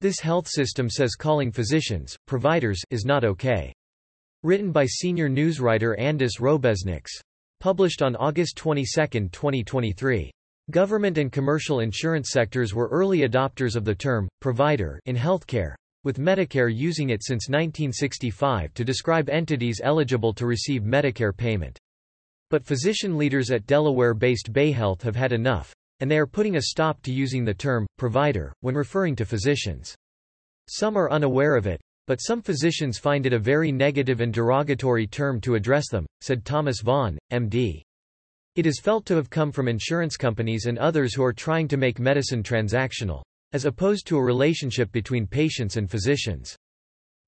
This health system says calling physicians, providers, is not okay. Written by senior newswriter Andis Robeznieks. Published on August 22, 2023. Government and commercial insurance sectors were early adopters of the term, provider, in healthcare, with Medicare using it since 1965 to describe entities eligible to receive Medicare payment. But physician leaders at Delaware-based Bayhealth have had enough, and they are putting a stop to using the term, provider, when referring to physicians. Some are unaware of it, but some physicians find it a very negative and derogatory term to address them, said Thomas Vaughn, MD. It is felt to have come from insurance companies and others who are trying to make medicine transactional, as opposed to a relationship between patients and physicians.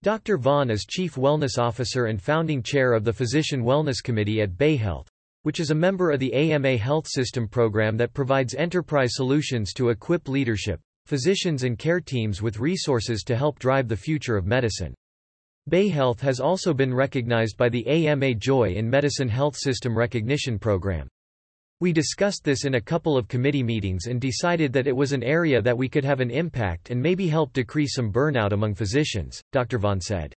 Dr. Vaughn is Chief Wellness Officer and founding chair of the Physician Wellness Committee at Bayhealth which is a member of the AMA Health System program that provides enterprise solutions to equip leadership, physicians and care teams with resources to help drive the future of medicine. Bayhealth has also been recognized by the AMA Joy in Medicine Health System Recognition Program. We discussed this in a couple of committee meetings and decided that it was an area that we could have an impact and maybe help decrease some burnout among physicians, Dr. Vaughn said.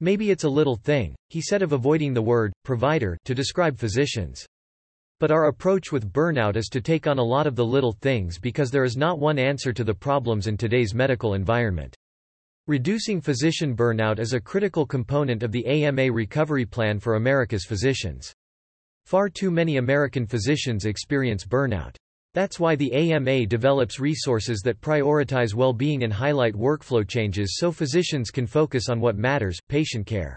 Maybe it's a little thing, he said of avoiding the word, provider, to describe physicians. But our approach with burnout is to take on a lot of the little things because there is not one answer to the problems in today's medical environment. Reducing physician burnout is a critical component of the AMA recovery plan for America's physicians. Far too many American physicians experience burnout. That's why the AMA develops resources that prioritize well-being and highlight workflow changes so physicians can focus on what matters, patient care.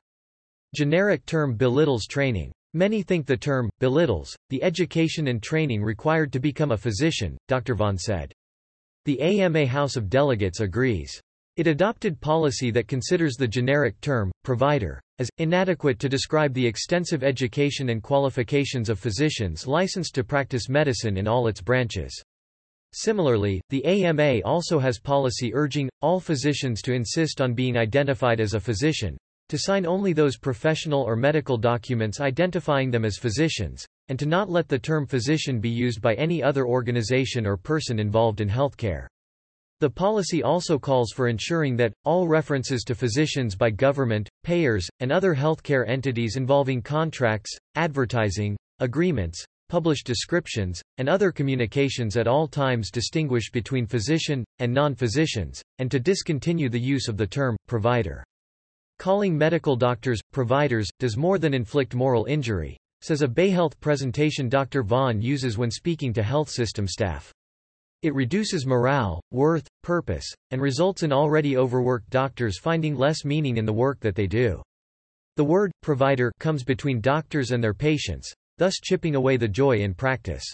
Generic term belittles training. Many think the term, belittles, the education and training required to become a physician, Dr. Vaughn said. The AMA House of Delegates agrees. It adopted policy that considers the generic term, provider, as inadequate to describe the extensive education and qualifications of physicians licensed to practice medicine in all its branches. Similarly, the AMA also has policy urging all physicians to insist on being identified as a physician, to sign only those professional or medical documents identifying them as physicians, and to not let the term physician be used by any other organization or person involved in healthcare. The policy also calls for ensuring that, all references to physicians by government, payers, and other healthcare entities involving contracts, advertising, agreements, published descriptions, and other communications at all times distinguish between physician, and non-physicians, and to discontinue the use of the term, provider. Calling medical doctors, providers, does more than inflict moral injury, says a Bayhealth presentation Dr. Vaughn uses when speaking to health system staff. It reduces morale, worth, purpose, and results in already overworked doctors finding less meaning in the work that they do. The word, provider, comes between doctors and their patients, thus chipping away the joy in practice.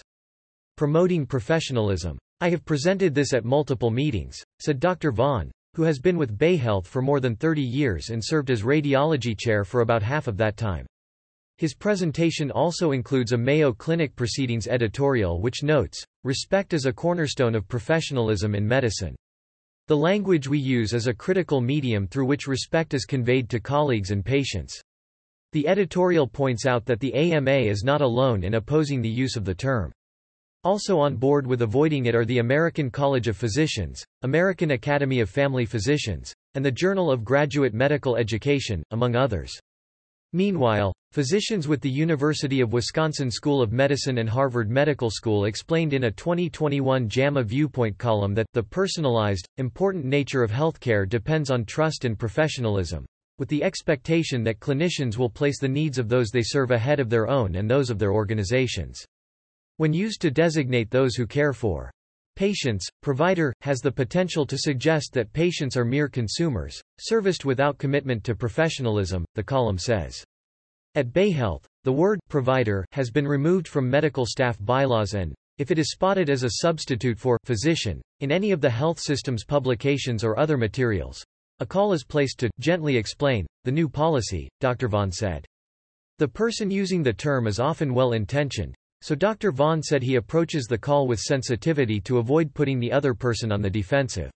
Promoting professionalism. I have presented this at multiple meetings, said Dr. Vaughn, who has been with Bayhealth for more than 30 years and served as radiology chair for about half of that time. His presentation also includes a Mayo Clinic Proceedings editorial which notes, respect is a cornerstone of professionalism in medicine. The language we use is a critical medium through which respect is conveyed to colleagues and patients. The editorial points out that the AMA is not alone in opposing the use of the term. Also on board with avoiding it are the American College of Physicians, American Academy of Family Physicians, and the Journal of Graduate Medical Education, among others. Meanwhile, physicians with the University of Wisconsin School of Medicine and Harvard Medical School explained in a 2021 JAMA Viewpoint column that, the personalized, important nature of healthcare depends on trust and professionalism, with the expectation that clinicians will place the needs of those they serve ahead of their own and those of their organizations. When used to designate those who care for patients, provider, has the potential to suggest that patients are mere consumers, serviced without commitment to professionalism, the column says. At Bayhealth, the word provider has been removed from medical staff bylaws and, if it is spotted as a substitute for physician, in any of the health system's publications or other materials, a call is placed to gently explain the new policy, Dr. Vaughn said. The person using the term is often well-intentioned, so Dr. Vaughn said he approaches the call with sensitivity to avoid putting the other person on the defensive.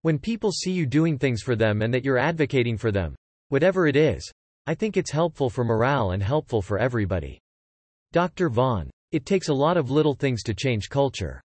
When people see you doing things for them and that you're advocating for them, whatever it is, I think it's helpful for morale and helpful for everybody. Dr. Vaughn. It takes a lot of little things to change culture.